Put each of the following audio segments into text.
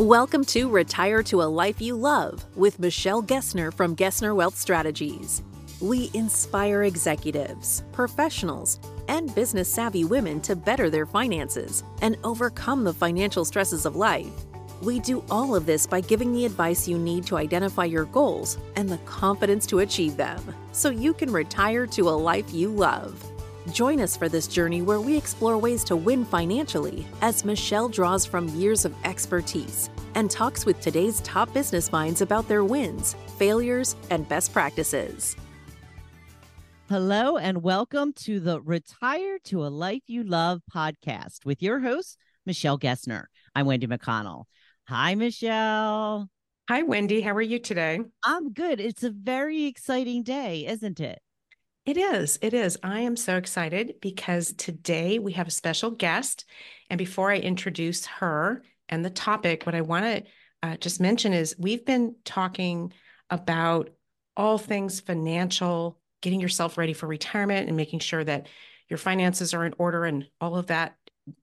Welcome to Retire to a Life You Love with Michelle Gessner from Gessner Wealth Strategies. We inspire executives, professionals, and business savvy women to better their finances and overcome the financial stresses of life. We do all of this by giving the advice you need to identify your goals and the confidence to achieve them so you can retire to a life you love. Join us for this journey where we explore ways to win financially as Michelle draws from years of expertise and talks with today's top business minds about their wins, failures, and best practices. Hello, and welcome to the Retire to a Life You Love podcast with your host, Michelle Gessner. I'm Wendy McConnell. Hi, Michelle. Hi, Wendy. How are you today? I'm good. It's a very exciting day, isn't it? It is. It is. I am so excited because today we have a special guest. And before I introduce her and the topic, what I want to uh, just mention is we've been talking about all things financial, getting yourself ready for retirement and making sure that your finances are in order and all of that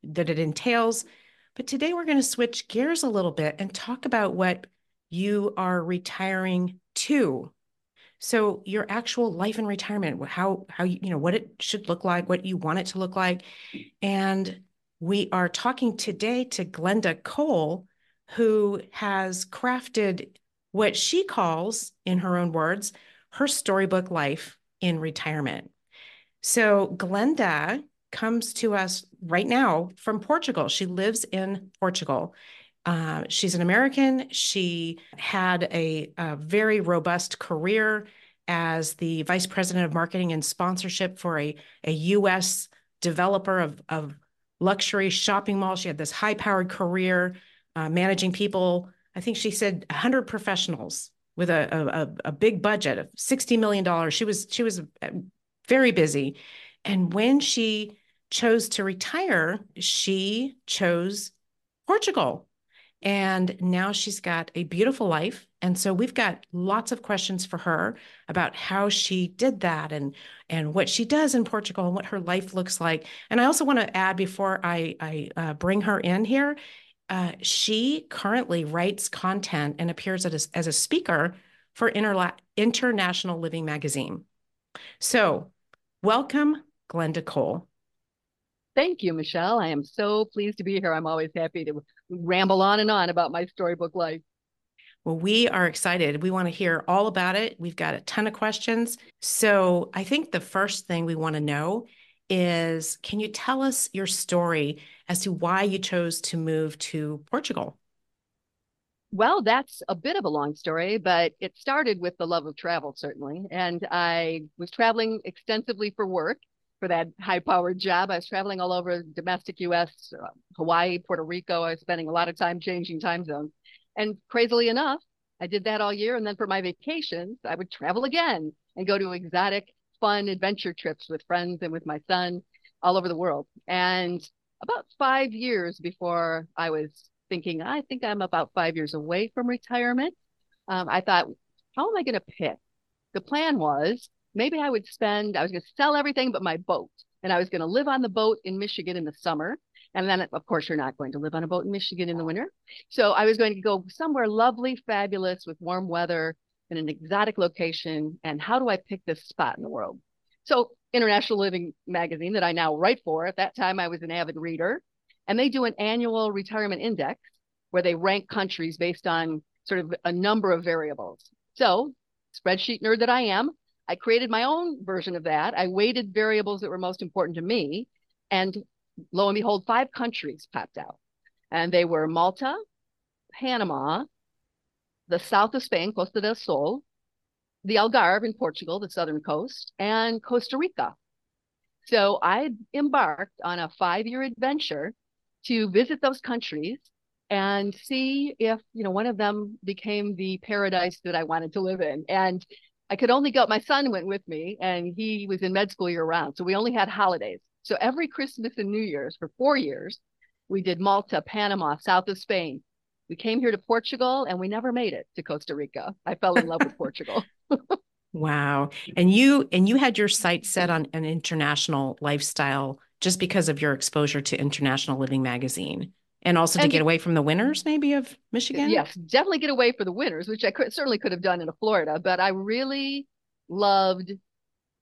that it entails. But today we're going to switch gears a little bit and talk about what you are retiring to so your actual life in retirement how how you you know what it should look like what you want it to look like. And we are talking today to glenda cole who has crafted what she calls in her own words her storybook life in retirement. So glenda comes to us right now from portugal. She lives in portugal uh, she's an American. She had a, a, very robust career as the vice president of marketing and sponsorship for a, a U.S. developer of, of luxury shopping malls. She had this high powered career uh, managing people. I think she said 100 professionals with a, a, a big budget of $60 million. She was she was uh, very busy. And when she chose to retire, she chose Portugal and now she's got a beautiful life. And so we've got lots of questions for her about how she did that and and what she does in Portugal and what her life looks like. And I also want to add before I, I uh, bring her in here, uh, she currently writes content and appears as, as a speaker for Interla- International Living Magazine. So welcome, Glenda Cole. Thank you, Michelle. I am so pleased to be here. I'm always happy to ramble on and on about my storybook life. Well, we are excited. We want to hear all about it. We've got a ton of questions. So, I think the first thing we want to know is can you tell us your story as to why you chose to move to Portugal? Well, that's a bit of a long story, but it started with the love of travel, certainly. And I was traveling extensively for work for that high powered job. I was traveling all over domestic US, uh, Hawaii, Puerto Rico. I was spending a lot of time changing time zones. And crazily enough, I did that all year. And then for my vacations, I would travel again and go to exotic, fun adventure trips with friends and with my son all over the world. And about five years before I was thinking, I think I'm about five years away from retirement, um, I thought, how am I going to pick? The plan was maybe I would spend, I was going to sell everything but my boat. And I was going to live on the boat in Michigan in the summer. And then, of course, you're not going to live on a boat in Michigan in the winter. So I was going to go somewhere lovely, fabulous with warm weather in an exotic location. And how do I pick this spot in the world? So, International Living magazine that I now write for, at that time I was an avid reader, and they do an annual retirement index where they rank countries based on sort of a number of variables. So, spreadsheet nerd that I am, I created my own version of that. I weighted variables that were most important to me. And lo and behold, five countries popped out. And they were Malta, Panama, the south of Spain, Costa del Sol, the Algarve in Portugal, the southern coast, and Costa Rica. So I embarked on a five year adventure to visit those countries and see if you know one of them became the paradise that I wanted to live in. And I could only go, my son went with me and he was in med school year round. So we only had holidays. So every Christmas and New Year's for four years, we did Malta, Panama, south of Spain. We came here to Portugal and we never made it to Costa Rica. I fell in love with Portugal. wow. And you and you had your sights set on an international lifestyle just because of your exposure to International Living magazine. And also to and get away from the winters, maybe of Michigan. Yes, definitely get away for the winters, which I could, certainly could have done in Florida. But I really loved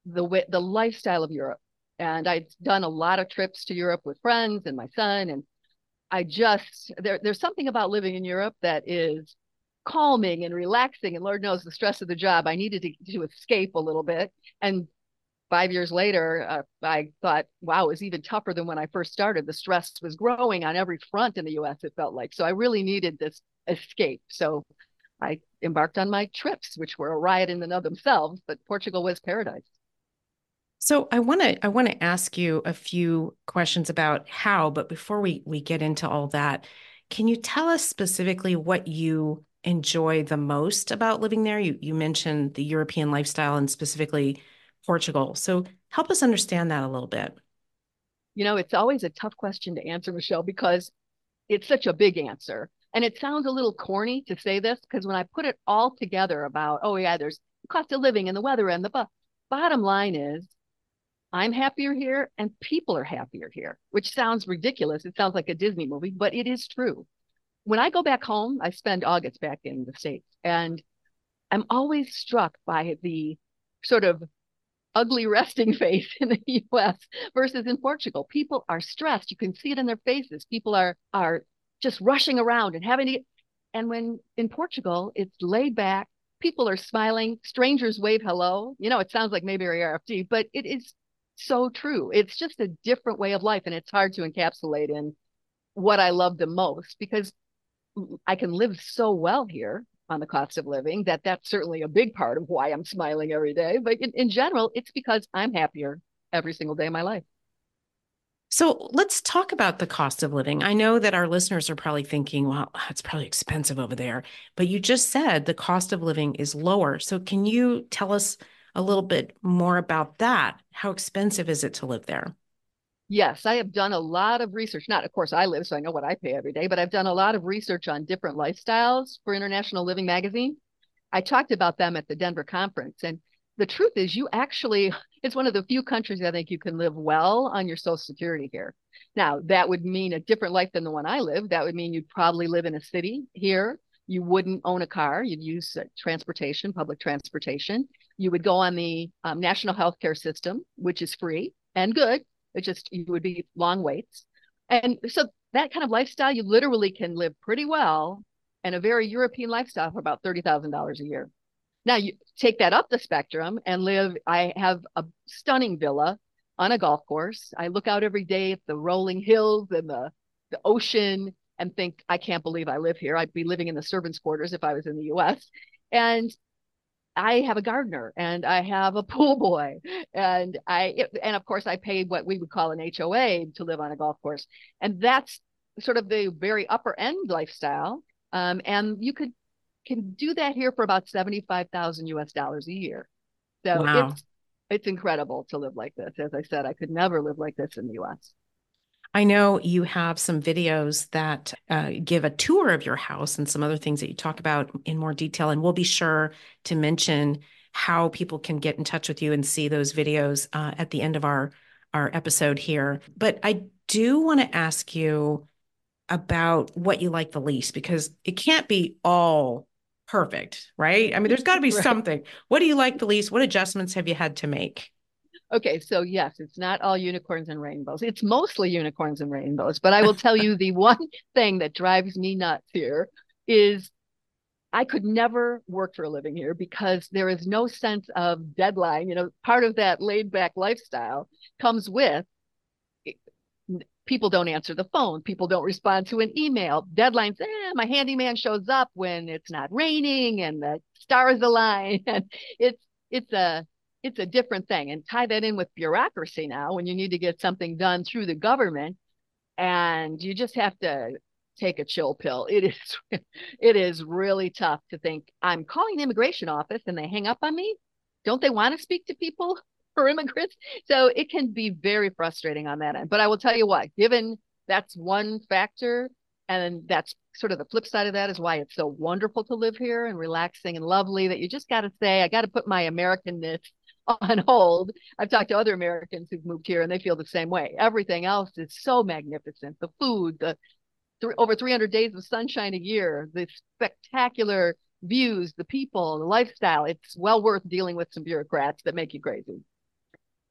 the the lifestyle of Europe, and I'd done a lot of trips to Europe with friends and my son, and I just there there's something about living in Europe that is calming and relaxing, and Lord knows the stress of the job. I needed to to escape a little bit, and five years later, uh, I thought, wow, it was even tougher than when I first started. The stress was growing on every front in the US, it felt like. So I really needed this escape. So I embarked on my trips, which were a riot in and of themselves, but Portugal was paradise. So I want to I want to ask you a few questions about how, but before we we get into all that, can you tell us specifically what you enjoy the most about living there? You you mentioned the European lifestyle and specifically Portugal. So help us understand that a little bit. You know, it's always a tough question to answer, Michelle, because it's such a big answer. And it sounds a little corny to say this because when I put it all together about, oh, yeah, there's cost of living and the weather and the bu- bottom line is I'm happier here and people are happier here, which sounds ridiculous. It sounds like a Disney movie, but it is true. When I go back home, I spend August back in the States and I'm always struck by the sort of ugly resting face in the US versus in Portugal. People are stressed. You can see it in their faces. People are are just rushing around and having to and when in Portugal it's laid back, people are smiling, strangers wave hello. You know, it sounds like maybe RFD, but it is so true. It's just a different way of life and it's hard to encapsulate in what I love the most because mm, I can live so well here on the cost of living that that's certainly a big part of why I'm smiling every day. But in, in general, it's because I'm happier every single day of my life. So let's talk about the cost of living. I know that our listeners are probably thinking, well, it's probably expensive over there. But you just said the cost of living is lower. So can you tell us a little bit more about that? How expensive is it to live there? Yes, I have done a lot of research. Not, of course, I live, so I know what I pay every day, but I've done a lot of research on different lifestyles for International Living Magazine. I talked about them at the Denver conference. And the truth is, you actually, it's one of the few countries I think you can live well on your Social Security here. Now, that would mean a different life than the one I live. That would mean you'd probably live in a city here. You wouldn't own a car. You'd use uh, transportation, public transportation. You would go on the um, national healthcare system, which is free and good it just you would be long waits. And so that kind of lifestyle, you literally can live pretty well and a very European lifestyle for about $30,000 a year. Now you take that up the spectrum and live. I have a stunning villa on a golf course. I look out every day at the rolling hills and the, the ocean and think, I can't believe I live here. I'd be living in the servants' quarters if I was in the US. And I have a gardener and I have a pool boy and I and of course I pay what we would call an HOA to live on a golf course and that's sort of the very upper end lifestyle um, and you could can do that here for about 75,000 US dollars a year. So wow. it's it's incredible to live like this. As I said, I could never live like this in the US. I know you have some videos that uh, give a tour of your house and some other things that you talk about in more detail. And we'll be sure to mention how people can get in touch with you and see those videos uh, at the end of our, our episode here. But I do want to ask you about what you like the least because it can't be all perfect, right? I mean, there's got to be right. something. What do you like the least? What adjustments have you had to make? Okay, so yes, it's not all unicorns and rainbows. It's mostly unicorns and rainbows. But I will tell you the one thing that drives me nuts here is I could never work for a living here because there is no sense of deadline. You know, part of that laid back lifestyle comes with people don't answer the phone, people don't respond to an email, deadlines. Eh, my handyman shows up when it's not raining and the stars align, and it's it's a it's a different thing. And tie that in with bureaucracy now when you need to get something done through the government and you just have to take a chill pill. It is it is really tough to think I'm calling the immigration office and they hang up on me. Don't they want to speak to people for immigrants? So it can be very frustrating on that end. But I will tell you what, given that's one factor and that's sort of the flip side of that is why it's so wonderful to live here and relaxing and lovely that you just got to say I got to put my Americanness on hold. I've talked to other Americans who've moved here and they feel the same way. Everything else is so magnificent. The food, the th- over 300 days of sunshine a year, the spectacular views, the people, the lifestyle. It's well worth dealing with some bureaucrats that make you crazy.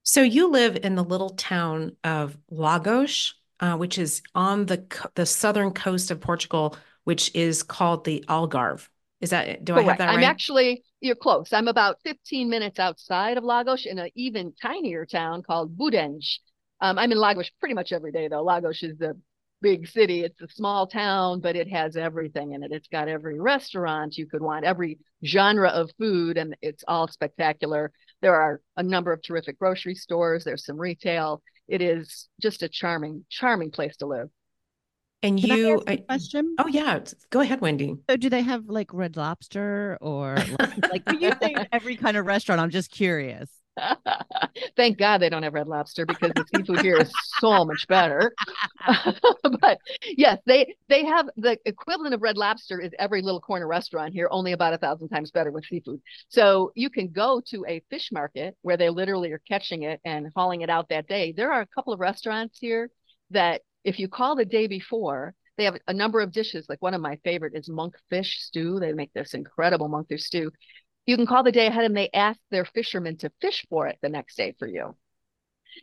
So you live in the little town of Lagos, uh, which is on the the southern coast of Portugal, which is called the Algarve. Is that do Correct. I have that right? I'm actually you're close. I'm about 15 minutes outside of Lagos in an even tinier town called Budens. Um, I'm in Lagos pretty much every day though. Lagos is the big city. It's a small town, but it has everything in it. It's got every restaurant you could want, every genre of food, and it's all spectacular. There are a number of terrific grocery stores. There's some retail. It is just a charming, charming place to live. And Can you I question? Oh yeah, go ahead, Wendy. So do they have like red lobster or like, like you say every kind of restaurant? I'm just curious. Thank God they don't have red lobster because the seafood here is so much better. but yes, they they have the equivalent of red lobster is every little corner restaurant here, only about a thousand times better with seafood. So you can go to a fish market where they literally are catching it and hauling it out that day. There are a couple of restaurants here that if you call the day before, they have a number of dishes. Like one of my favorite is monkfish stew. They make this incredible monkfish stew you can call the day ahead and they ask their fishermen to fish for it the next day for you.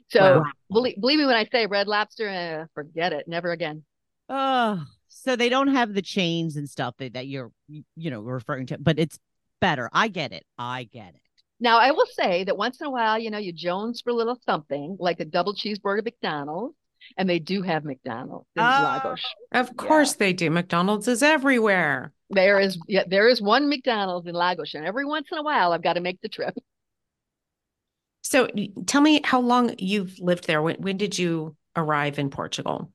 So wow. believe, believe me when I say red lobster, uh, forget it, never again. Oh, so they don't have the chains and stuff that, that you're, you know, referring to, but it's better. I get it. I get it. Now, I will say that once in a while, you know, you Jones for a little something like a double cheeseburger McDonald's, and they do have McDonald's in ah, Lagos. Of course yeah. they do. McDonald's is everywhere. There is yeah, there is one McDonald's in Lagos, and every once in a while I've got to make the trip. So tell me how long you've lived there. When, when did you arrive in Portugal?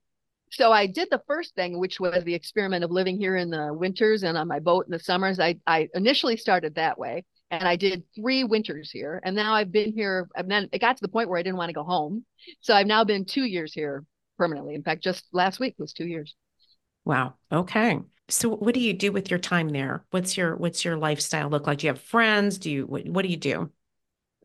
So I did the first thing, which was the experiment of living here in the winters and on my boat in the summers. I, I initially started that way and I did three winters here. And now I've been here. And then it got to the point where I didn't want to go home. So I've now been two years here permanently. In fact, just last week was two years. Wow. Okay. So what do you do with your time there? What's your what's your lifestyle look like? Do you have friends? Do you what, what do you do?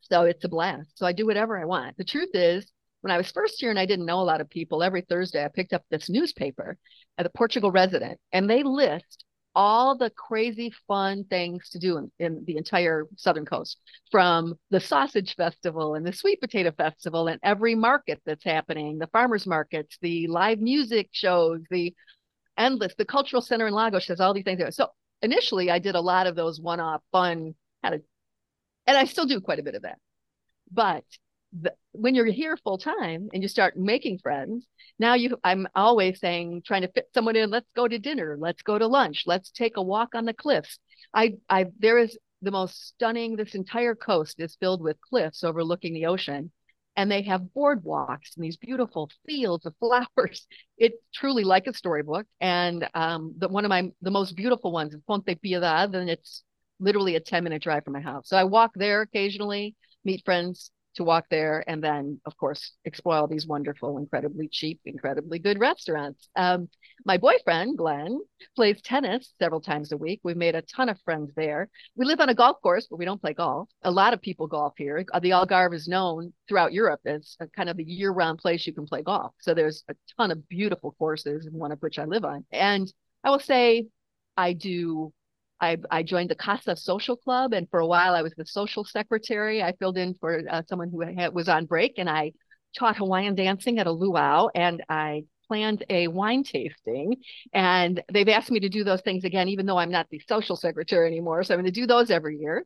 So it's a blast. So I do whatever I want. The truth is, when I was first here and I didn't know a lot of people, every Thursday I picked up this newspaper at the Portugal Resident, and they list all the crazy fun things to do in, in, the entire southern coast from the sausage festival and the sweet potato festival and every market that's happening the farmers markets the live music shows the endless the cultural center in lagos has all these things there. So initially i did a lot of those one-off fun kind of and i still do quite a bit of that. But the, when you're here full time and you start making friends now you i'm always saying trying to fit someone in let's go to dinner. Let's go to lunch. Let's take a walk on the cliffs. I i there is the most stunning this entire coast is filled with cliffs overlooking the ocean and they have boardwalks and these beautiful fields of flowers. It's truly like a storybook and um the one of my the most beautiful ones is ponta piedade and it's literally a 10 minute drive from my house. So i walk there occasionally meet friends to walk there and then of course explore all these wonderful incredibly cheap incredibly good restaurants. Um, my boyfriend glenn plays tennis several times a week. We've made a ton of friends there. We live on a golf course but we don't play golf. A lot of people golf here. Uh, the algarve is known throughout europe as a kind of a year-round place you can play golf. So there's a ton of beautiful courses one of which i live on. And i will say i do I, I joined the Casa Social Club, and for a while I was the social secretary. I filled in for uh, someone who had, was on break, and I taught Hawaiian dancing at a luau, and I planned a wine tasting. And they've asked me to do those things again, even though I'm not the social secretary anymore. So I'm going to do those every year.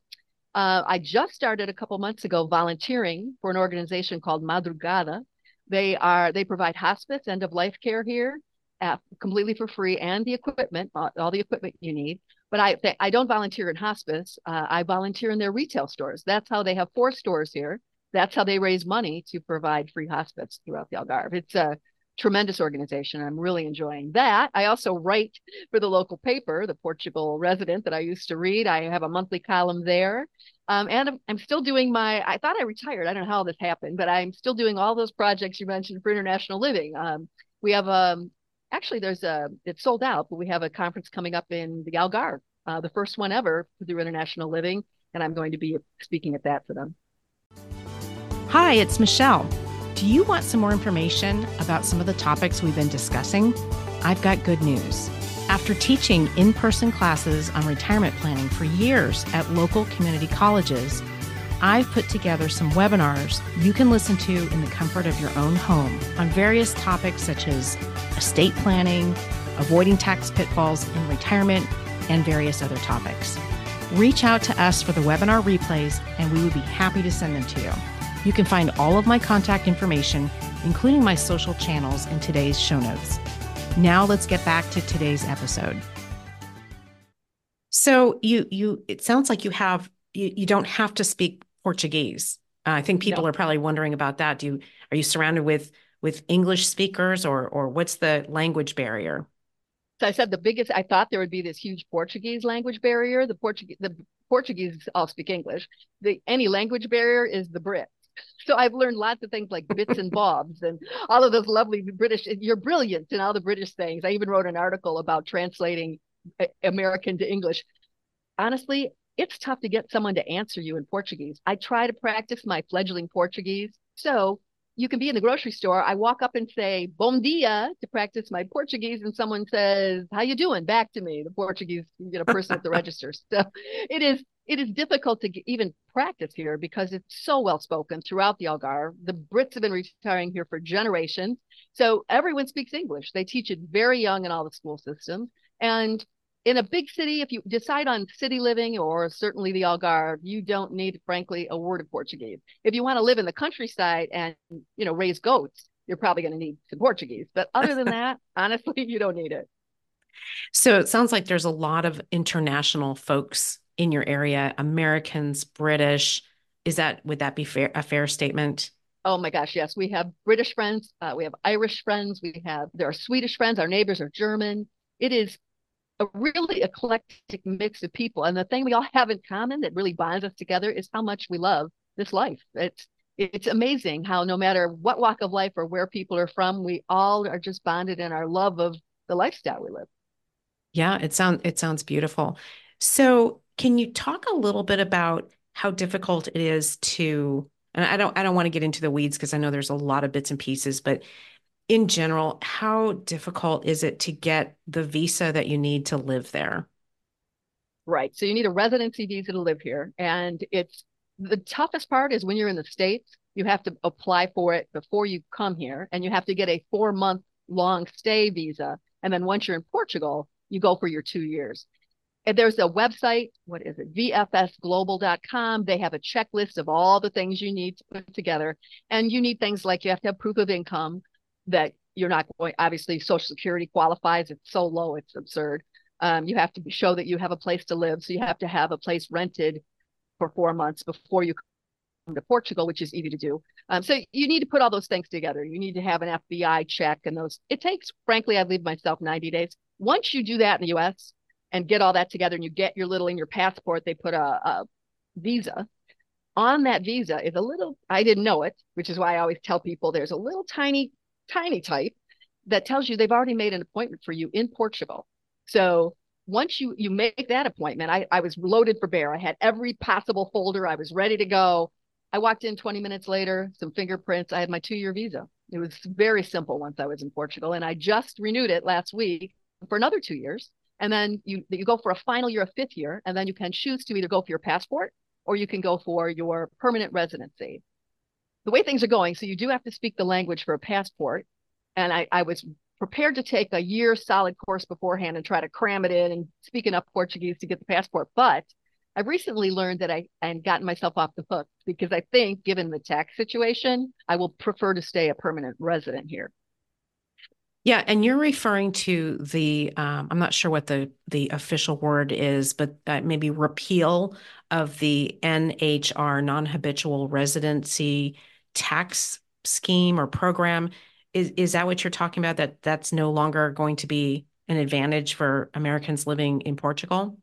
Uh, I just started a couple months ago volunteering for an organization called Madrugada. They are they provide hospice end of life care here, completely for free, and the equipment, all, all the equipment you need but I I don't volunteer in hospice. Uh, I volunteer in their retail stores. That's how they have four stores here. That's how they raise money to provide free hospice throughout the Algarve. It's a tremendous organization. I'm really enjoying that. I also write for the local paper, the Portugal Resident that I used to read. I have a monthly column there. Um, and I'm, I'm, still doing my, I thought I retired. I don't know how this happened, but I'm still doing all those projects you mentioned for international living. Um, we have um, actually there's a it's sold out but we have a conference coming up in the algarve uh, the first one ever through international living and i'm going to be speaking at that for them. Hi it's michelle. Do you want some more information about some of the topics we've been discussing? I've got good news. After teaching in person classes on retirement planning for years at local community colleges, I've put together some webinars you can listen to in the comfort of your own home on various topics such as estate planning, avoiding tax pitfalls in retirement, and various other topics. Reach out to us for the webinar replays, and we would be happy to send them to you. You can find all of my contact information, including my social channels, in today's show notes. Now let's get back to today's episode. So you you it sounds like you have you, you don't have to speak Portuguese. Uh, I think people no. are probably wondering about that. Do you are you surrounded with with English speakers or or what's the language barrier? So I said the biggest. I thought there would be this huge Portuguese language barrier. The Portuguese the Portuguese all speak English. The any language barrier is the Brits. So I've learned lots of things like bits and bobs and all of those lovely British. You're brilliant in all the British things. I even wrote an article about translating American to English. Honestly, it's tough to get someone to answer you in Portuguese. I try to practice my fledgling Portuguese. So you can be in the grocery store. I walk up and say "bom dia" to practice my Portuguese, and someone says "How you doing?" back to me, the Portuguese you know person at the register. So it is it is difficult to even practice here because it's so well spoken throughout the Algarve. The Brits have been retiring here for generations, so everyone speaks English. They teach it very young in all the school systems, and in a big city, if you decide on city living or certainly the Algarve, you don't need, frankly, a word of Portuguese. If you want to live in the countryside and you know raise goats, you're probably going to need some Portuguese. But other than that, honestly, you don't need it. So it sounds like there's a lot of international folks in your area, Americans, British. Is that would that be fair a fair statement? Oh my gosh, yes. We have British friends, uh, we have Irish friends, we have there are Swedish friends, our neighbors are German. It is a really eclectic mix of people. And the thing we all have in common that really binds us together is how much we love this life. It's it's amazing how no matter what walk of life or where people are from, we all are just bonded in our love of the lifestyle we live. Yeah, it sounds it sounds beautiful. So, can you talk a little bit about how difficult it is to and I don't I don't want to get into the weeds because I know there's a lot of bits and pieces, but in general, how difficult is it to get the visa that you need to live there? Right. So you need a residency visa to live here. And it's the toughest part is when you're in the States, you have to apply for it before you come here and you have to get a four month long stay visa. And then once you're in Portugal, you go for your two years. And there's a website, what is it? VFSglobal.com. They have a checklist of all the things you need to put together. And you need things like you have to have proof of income that you're not going obviously social security qualifies. It's so low it's absurd. Um, you have to show that you have a place to live. So you have to have a place rented for four months before you come to portugal which is easy to do. Um, so you need to put all those things together. You need to have an fbi check and those. It takes frankly i leave myself 90 days. Once you do that in the us and get all that together and you get your little in your passport they put a, a visa. On that visa is a little i didn't know it which is why i always tell people there's a little tiny tiny type that tells you they've already made an appointment for you in Portugal. So once you you make that appointment, I, I was loaded for bear. I had every possible folder. I was ready to go. I walked in 20 minutes later, some fingerprints. I had my two year visa. It was very simple once I was in Portugal. And I just renewed it last week for another two years. And then you you go for a final year, a fifth year, and then you can choose to either go for your passport or you can go for your permanent residency the way things are going, so you do have to speak the language for a passport. And I, I was prepared to take a year solid course beforehand and try to cram it in and speak enough Portuguese to get the passport. But I've recently learned that I and gotten myself off the hook because I think, given the tax situation, I will prefer to stay a permanent resident here. Yeah, and you're referring to the um, I'm not sure what the the official word is, but uh, maybe repeal of the NHR non-habitual residency tax scheme or program. Is is that what you're talking about? That that's no longer going to be an advantage for Americans living in Portugal?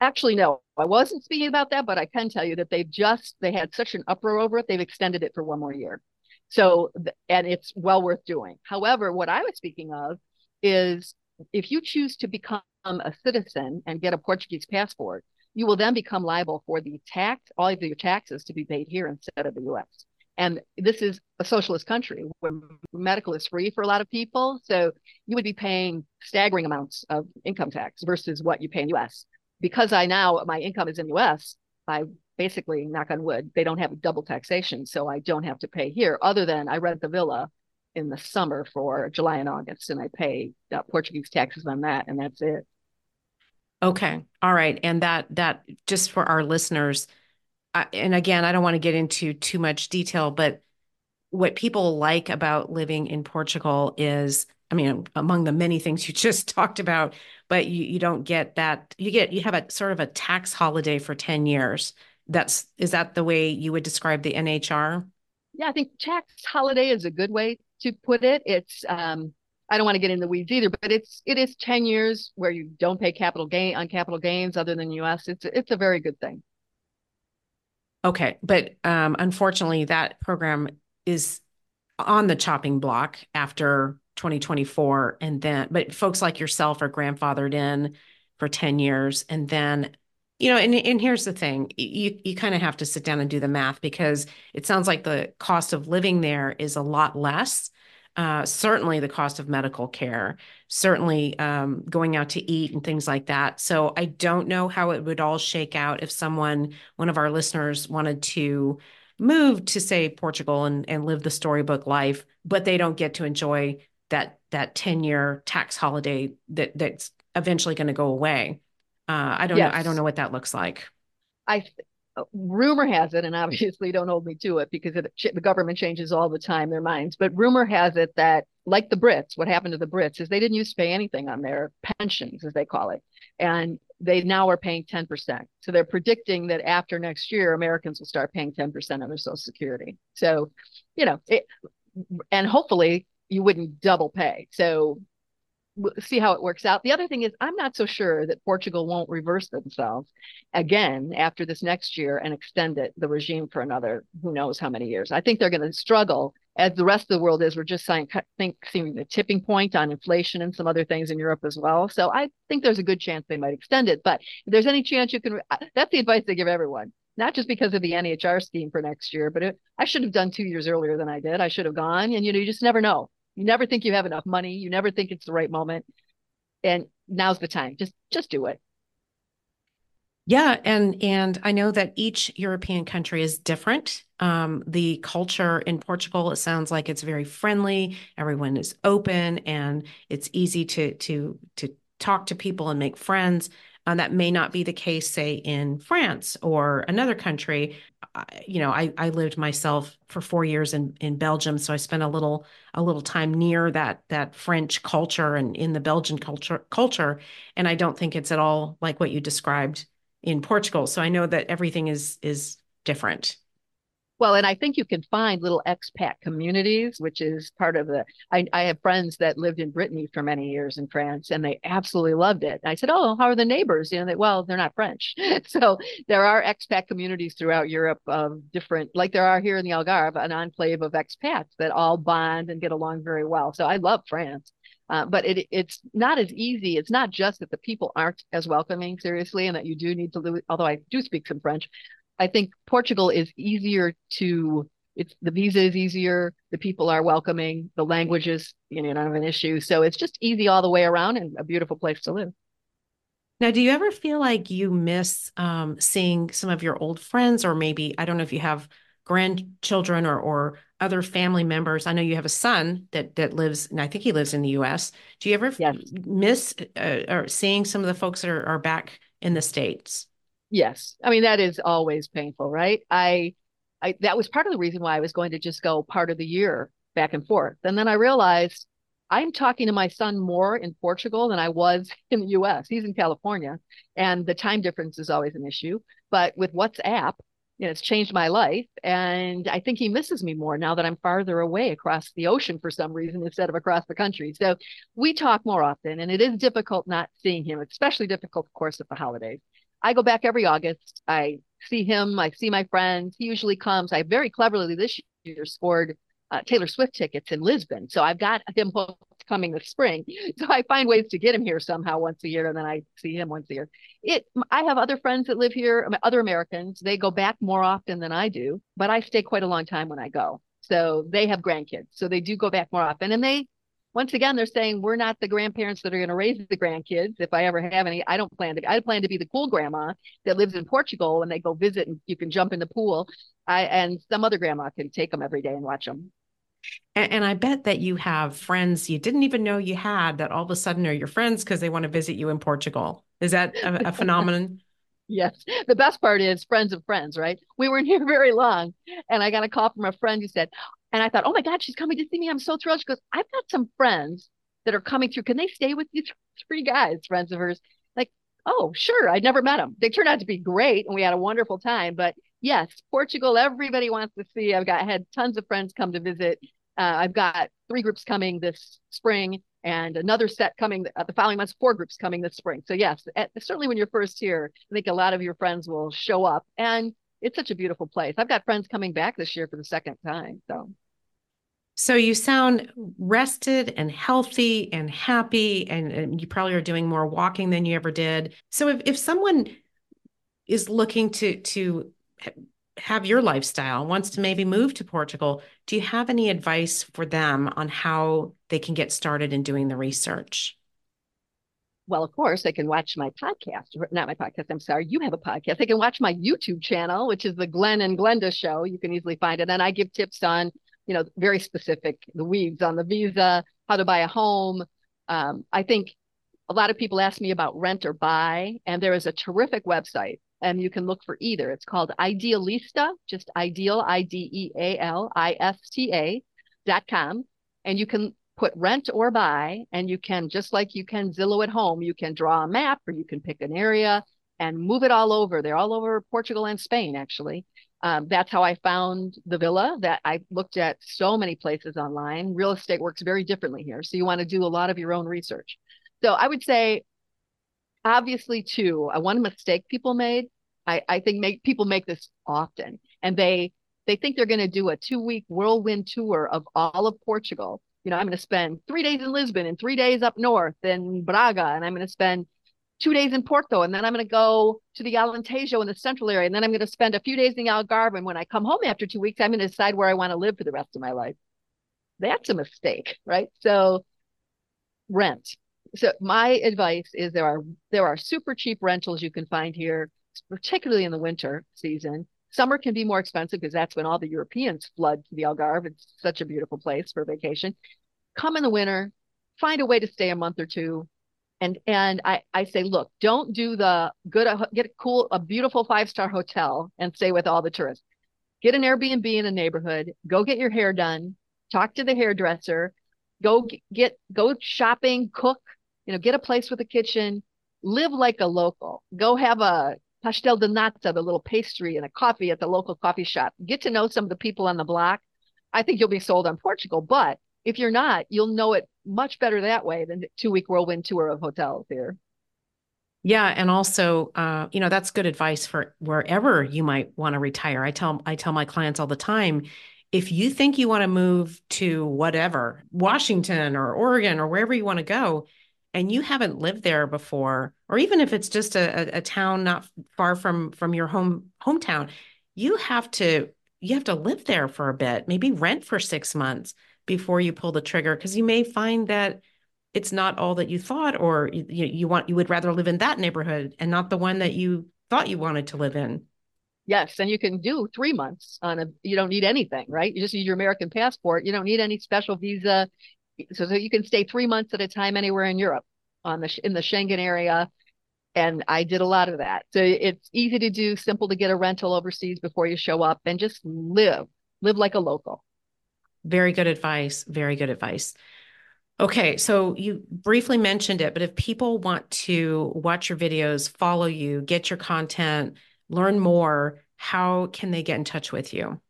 Actually, no. I wasn't speaking about that, but I can tell you that they've just they had such an uproar over it. They've extended it for one more year. So, and it's well worth doing. However, what I was speaking of is if you choose to become a citizen and get a Portuguese passport, you will then become liable for the tax, all of your taxes to be paid here instead of the US. And this is a socialist country where medical is free for a lot of people. So you would be paying staggering amounts of income tax versus what you pay in US. Because I now, my income is in US, I basically, knock on wood, they don't have double taxation. So I don't have to pay here, other than I rent the villa in the summer for July and August, and I pay uh, Portuguese taxes on that, and that's it. Okay. All right. And that, that just for our listeners, and again, I don't want to get into too much detail, but what people like about living in Portugal is, I mean, among the many things you just talked about, but you, you don't get that. You get, you have a sort of a tax holiday for 10 years. That's, is that the way you would describe the NHR? Yeah, I think tax holiday is a good way to put it. It's, um, I don't want to get in the weeds either, but it's it is 10 years where you don't pay capital gain on capital gains other than US. It's it's a very good thing. Okay, but um, unfortunately, that program is on the chopping block after 2024, and then but folks like yourself are grandfathered in for 10 years, and then you know, and and here's the thing, you you kind of have to sit down and do the math because it sounds like the cost of living there is a lot less uh, certainly the cost of medical care, certainly um, going out to eat and things like that. So I don't know how it would all shake out if someone, one of our listeners, wanted to move to say Portugal and, and live the storybook life, but they don't get to enjoy that that 10 year tax holiday that that's eventually going to go away. Uh, I don't yes. know. I don't know what that looks like. I rumor has it, and obviously don't hold me to it because it, the government changes all the time their minds. But rumor has it that, like the Brits, what happened to the Brits is they didn't used to pay anything on their pensions, as they call it, and they now are paying 10%. So they're predicting that after next year, Americans will start paying 10% of their Social Security. So, you know, it, and hopefully you wouldn't double pay. So see how it works out. The other thing is, I'm not so sure that Portugal won't reverse themselves again after this next year and extend it, the regime for another who knows how many years. I think they're going to struggle as the rest of the world is. We're just saying, think seeing the tipping point on inflation and some other things in Europe as well. So I think there's a good chance they might extend it. But if there's any chance you can, that's the advice they give everyone. Not just because of the NHR scheme for next year, but it, I should have done two years earlier than I did. I should have gone, and you know, you just never know you never think you have enough money. You never think it's the right moment. And now's the time. Just just do it. Yeah, and and I know that each European country is different. Um, the culture in Portugal, it sounds like it's very friendly. Everyone is open, and it's easy to to to talk to people and make friends. Uh, that may not be the case, say, in France or another country. Uh, you know, I, I lived myself for four years in, in Belgium, so I spent a little a little time near that that French culture and in the Belgian culture culture, and I don't think it's at all like what you described in Portugal. So I know that everything is is different. Well, and I think you can find little expat communities, which is part of the. I, I have friends that lived in Brittany for many years in France, and they absolutely loved it. I said, "Oh, how are the neighbors?" You know, they, well, they're not French, so there are expat communities throughout Europe of different, like there are here in the Algarve, an enclave of expats that all bond and get along very well. So I love France. Uh, but it it's not as easy. It's not just that the people aren't as welcoming, seriously, and that you do need to. Although I do speak some French, I think Portugal is easier to it's the visa is easier, the people are welcoming, the language is you know not an issue. So it's just easy all the way around and a beautiful place to live. Now, do you ever feel like you miss um, seeing some of your old friends, or maybe I don't know if you have grandchildren or or other family members? I know you have a son that that lives, and I think he lives in the U.S. Do you ever yes. miss uh, or seeing some of the folks that are, are back in the states? Yes. I mean, that is always painful, right? I, I, that was part of the reason why I was going to just go part of the year back and forth. And then I realized I'm talking to my son more in Portugal than I was in the US. He's in California and the time difference is always an issue. But with WhatsApp, you know, it's changed my life. And I think he misses me more now that I'm farther away across the ocean for some reason instead of across the country. So we talk more often and it is difficult not seeing him, especially difficult, of course, at the holidays. I go back every August. I see him. I see my friends. He usually comes. I very cleverly this year scored uh, Taylor Swift tickets in Lisbon. So I've got him hooked coming this spring. So I find ways to get him here somehow once a year, and then I see him once a year. It. I have other friends that live here, other Americans. They go back more often than I do, but I stay quite a long time when I go. So they have grandkids, so they do go back more often, and they once again, they're saying we're not the grandparents that are going to raise the grandkids. If I ever have any, I don't plan to. Be. I plan to be the cool grandma that lives in Portugal and they go visit and you can jump in the pool. I and some other grandma can take them every day and watch them. And, and I bet that you have friends you didn't even know you had that all of a sudden are your friends because they want to visit you in Portugal. Is that a, a phenomenon? Yes. The best part is friends of friends, right? We weren't here very long. And I got a call from a friend who said, and I thought, oh my God, she's coming to see me. I'm so thrilled. She goes, I've got some friends that are coming through. Can they stay with you? Three guys, friends of hers. Like, oh, sure. I'd never met them. They turned out to be great and we had a wonderful time. But yes, Portugal, everybody wants to see. I've got had tons of friends come to visit. Uh, I've got three groups coming this spring and another set coming uh, the following months, four groups coming this spring. So yes, at, certainly when you're first here, I think a lot of your friends will show up and it's such a beautiful place. I've got friends coming back this year for the second time. So so you sound rested and healthy and happy, and, and, you probably are doing more walking than you ever did. So if, if someone is looking to to have your lifestyle, wants to maybe move to Portugal, do you have any advice for them on how they can get started in doing the research? Well, of course, they can watch my podcast, not my podcast. I'm sorry, you have a podcast. They can watch my YouTube channel, which is the Glenn and Glenda Show. You can easily find it. And I give tips on you know, very specific, the weeds on the visa, how to buy a home. Um, I think a lot of people ask me about rent or buy, and there is a terrific website, and you can look for either. It's called Idealista, just ideal, I D E A L I S T A dot com. And you can put rent or buy, and you can, just like you can Zillow at home, you can draw a map or you can pick an area and move it all over. They're all over Portugal and Spain, actually. Um, that's how I found the villa that I looked at so many places online. Real estate works very differently here. So you want to do a lot of your own research. So I would say, obviously, too, uh, one mistake people made, I, I think make people make this often, and they they think they're going to do a two week whirlwind tour of all of Portugal. You know, I'm going to spend three days in Lisbon and three days up north in Braga, and I'm going to spend two days in Porto, and then I'm going to go to the Alentejo in the central area, and then I'm going to spend a few days in the Algarve. And when I come home after two weeks, I'm going to decide where I want to live for the rest of my life. That's a mistake, right? So, rent. So my advice is there are there are super cheap rentals you can find here, particularly in the winter season. Summer can be more expensive because that's when all the Europeans flood to the Algarve. It's such a beautiful place for vacation. Come in the winter, find a way to stay a month or two and and I I say, look, don't do the good uh, get a cool a beautiful five star hotel and stay with all the tourists. Get an Airbnb in a neighborhood. Go get your hair done. Talk to the hairdresser. Go get go shopping. Cook. You know, get a place with a kitchen. Live like a local. Go have a pastel de nata, the little pastry, and a coffee at the local coffee shop. Get to know some of the people on the block. I think you'll be sold on Portugal, but if you're not, you'll know it much better that way than two week whirlwind tour of hotels here. Yeah, and also, uh, you know, that's good advice for wherever you might want to retire. I tell I tell my clients all the time, if you think you want to move to whatever, Washington or Oregon or wherever you want to go, and you haven't lived there before, or even if it's just a, a, town not far from from your home hometown, you have to you have to live there for a bit, maybe rent for six months before you pull the trigger because you may find that it's not all that you thought or you, you want you would rather live in that neighborhood and not the one that you thought you wanted to live in. Yes and you can do three months on a you don't need anything right? You just need your american passport. You don't need any special visa so, so you can stay three months at a time anywhere in europe on the in the schengen area and i did a lot of that so it's easy to do simple to get a rental overseas before you show up and just live live like a local very good advice. Very good advice. Okay, so you briefly mentioned it, but if people want to watch your videos, follow you, get your content, learn more, how can they get in touch with you?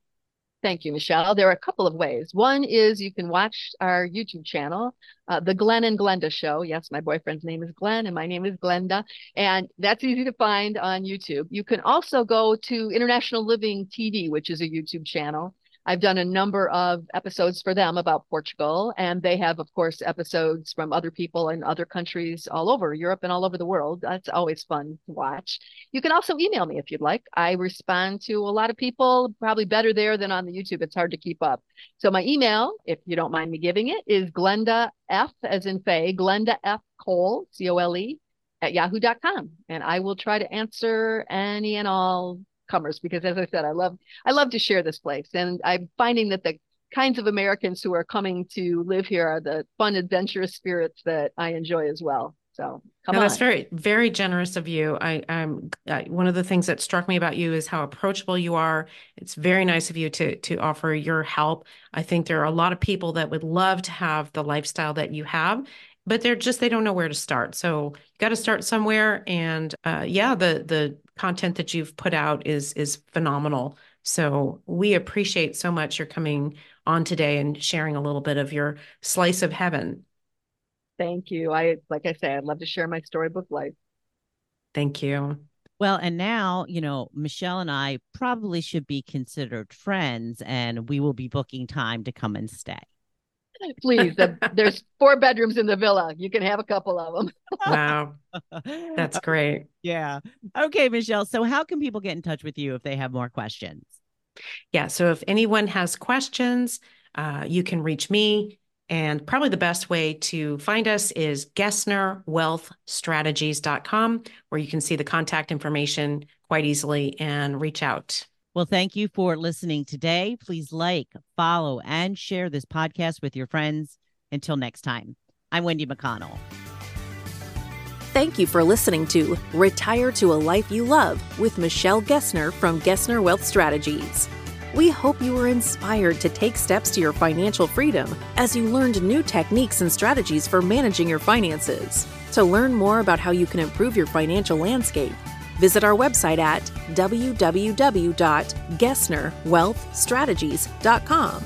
Thank you, Michelle. There are a couple of ways. One is you can watch our YouTube channel, uh, The Glenn and Glenda Show. Yes, my boyfriend's name is Glenn and my name is Glenda. And that's easy to find on YouTube. You can also go to International Living TV, which is a YouTube channel. I've done a number of episodes for them about Portugal, and they have, of course, episodes from other people in other countries all over Europe and all over the world. That's always fun to watch. You can also email me if you'd like. I respond to a lot of people, probably better there than on the YouTube. It's hard to keep up. So my email, if you don't mind me giving it, is Glenda F as in Faye, Glenda F Cole, C O L E, at yahoo.com. And I will try to answer any and all comers because as I said, I love I love to share this place. And I'm finding that the kinds of Americans who are coming to live here are the fun, adventurous spirits that I enjoy as well. So come no, on. That's very, very generous of you. I, I'm uh, one of the things that struck me about you is how approachable you are. It's very nice of you to to offer your help. I think there are a lot of people that would love to have the lifestyle that you have, but they're just they don't know where to start. So you got to start somewhere. And uh, yeah, the the content that you've put out is is phenomenal. So we appreciate so much your coming on today and sharing a little bit of your slice of heaven. Thank you. I like I say, I'd love to share my storybook life. Thank you. Well, and now, you know, Michelle and I probably should be considered friends and we will be booking time to come and stay. Please, the, there's four bedrooms in the villa. You can have a couple of them. Wow. That's great. Yeah. Okay, Michelle. So, how can people get in touch with you if they have more questions? Yeah. So, if anyone has questions, uh, you can reach me. And probably the best way to find us is GessnerWealthStrategies.com, where you can see the contact information quite easily and reach out. Well, thank you for listening today. Please like, follow, and share this podcast with your friends. Until next time, I'm Wendy McConnell. Thank you for listening to Retire to a Life You Love with Michelle Gessner from Gessner Wealth Strategies. We hope you were inspired to take steps to your financial freedom as you learned new techniques and strategies for managing your finances. To learn more about how you can improve your financial landscape, visit our website at www.gessnerwealthstrategies.com.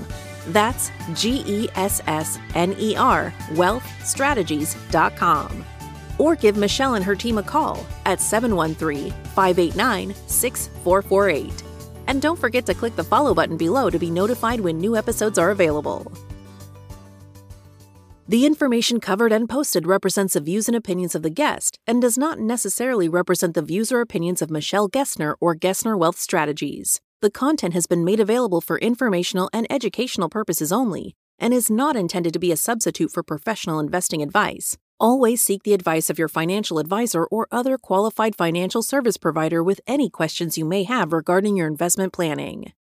That's G E S S N E R wealthstrategies.com. Or give Michelle and her team a call at 713 589 6448. And don't forget to click the follow button below to be notified when new episodes are available. The information covered and posted represents the views and opinions of the guest and does not necessarily represent the views or opinions of Michelle Gessner or Gessner Wealth Strategies. The content has been made available for informational and educational purposes only and is not intended to be a substitute for professional investing advice. Always seek the advice of your financial advisor or other qualified financial service provider with any questions you may have regarding your investment planning.